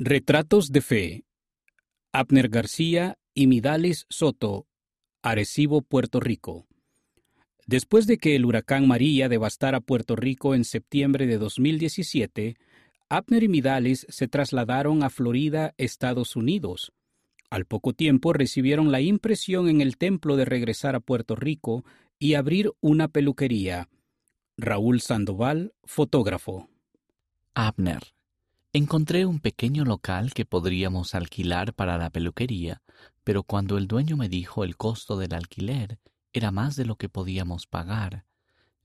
Retratos de Fe. Abner García y Midalis Soto, Arecibo, Puerto Rico. Después de que el huracán María devastara Puerto Rico en septiembre de 2017, Abner y Midalis se trasladaron a Florida, Estados Unidos. Al poco tiempo recibieron la impresión en el templo de regresar a Puerto Rico y abrir una peluquería. Raúl Sandoval, fotógrafo. Abner Encontré un pequeño local que podríamos alquilar para la peluquería, pero cuando el dueño me dijo el costo del alquiler era más de lo que podíamos pagar.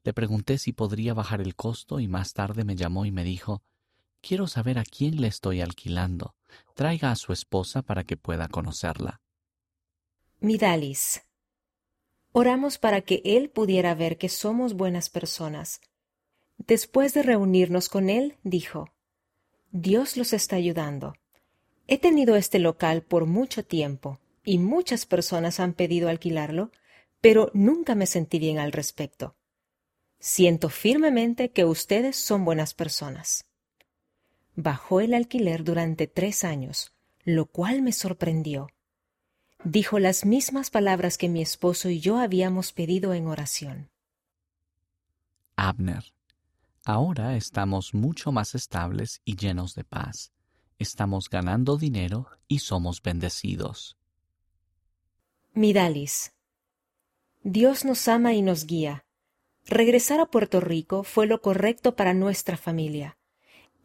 Le pregunté si podría bajar el costo y más tarde me llamó y me dijo, Quiero saber a quién le estoy alquilando. Traiga a su esposa para que pueda conocerla. Midalis. Oramos para que él pudiera ver que somos buenas personas. Después de reunirnos con él, dijo, Dios los está ayudando. He tenido este local por mucho tiempo y muchas personas han pedido alquilarlo, pero nunca me sentí bien al respecto. Siento firmemente que ustedes son buenas personas. Bajó el alquiler durante tres años, lo cual me sorprendió. Dijo las mismas palabras que mi esposo y yo habíamos pedido en oración. Abner Ahora estamos mucho más estables y llenos de paz. Estamos ganando dinero y somos bendecidos. Midalis. Dios nos ama y nos guía. Regresar a Puerto Rico fue lo correcto para nuestra familia.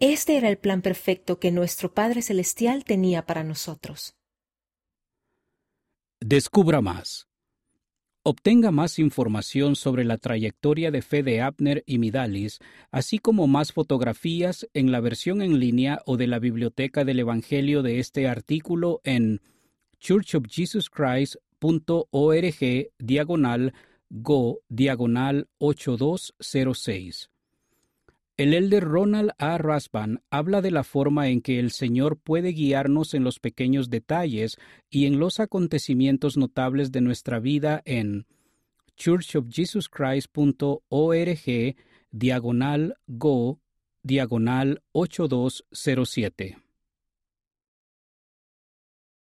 Este era el plan perfecto que nuestro Padre Celestial tenía para nosotros. Descubra más. Obtenga más información sobre la trayectoria de fe de Abner y Midalis, así como más fotografías en la versión en línea o de la biblioteca del Evangelio de este artículo en churchofjesuschrist.org diagonal go diagonal 8206. El elder Ronald A. Rasban habla de la forma en que el Señor puede guiarnos en los pequeños detalles y en los acontecimientos notables de nuestra vida en churchofjesuschrist.org diagonal go diagonal 8207.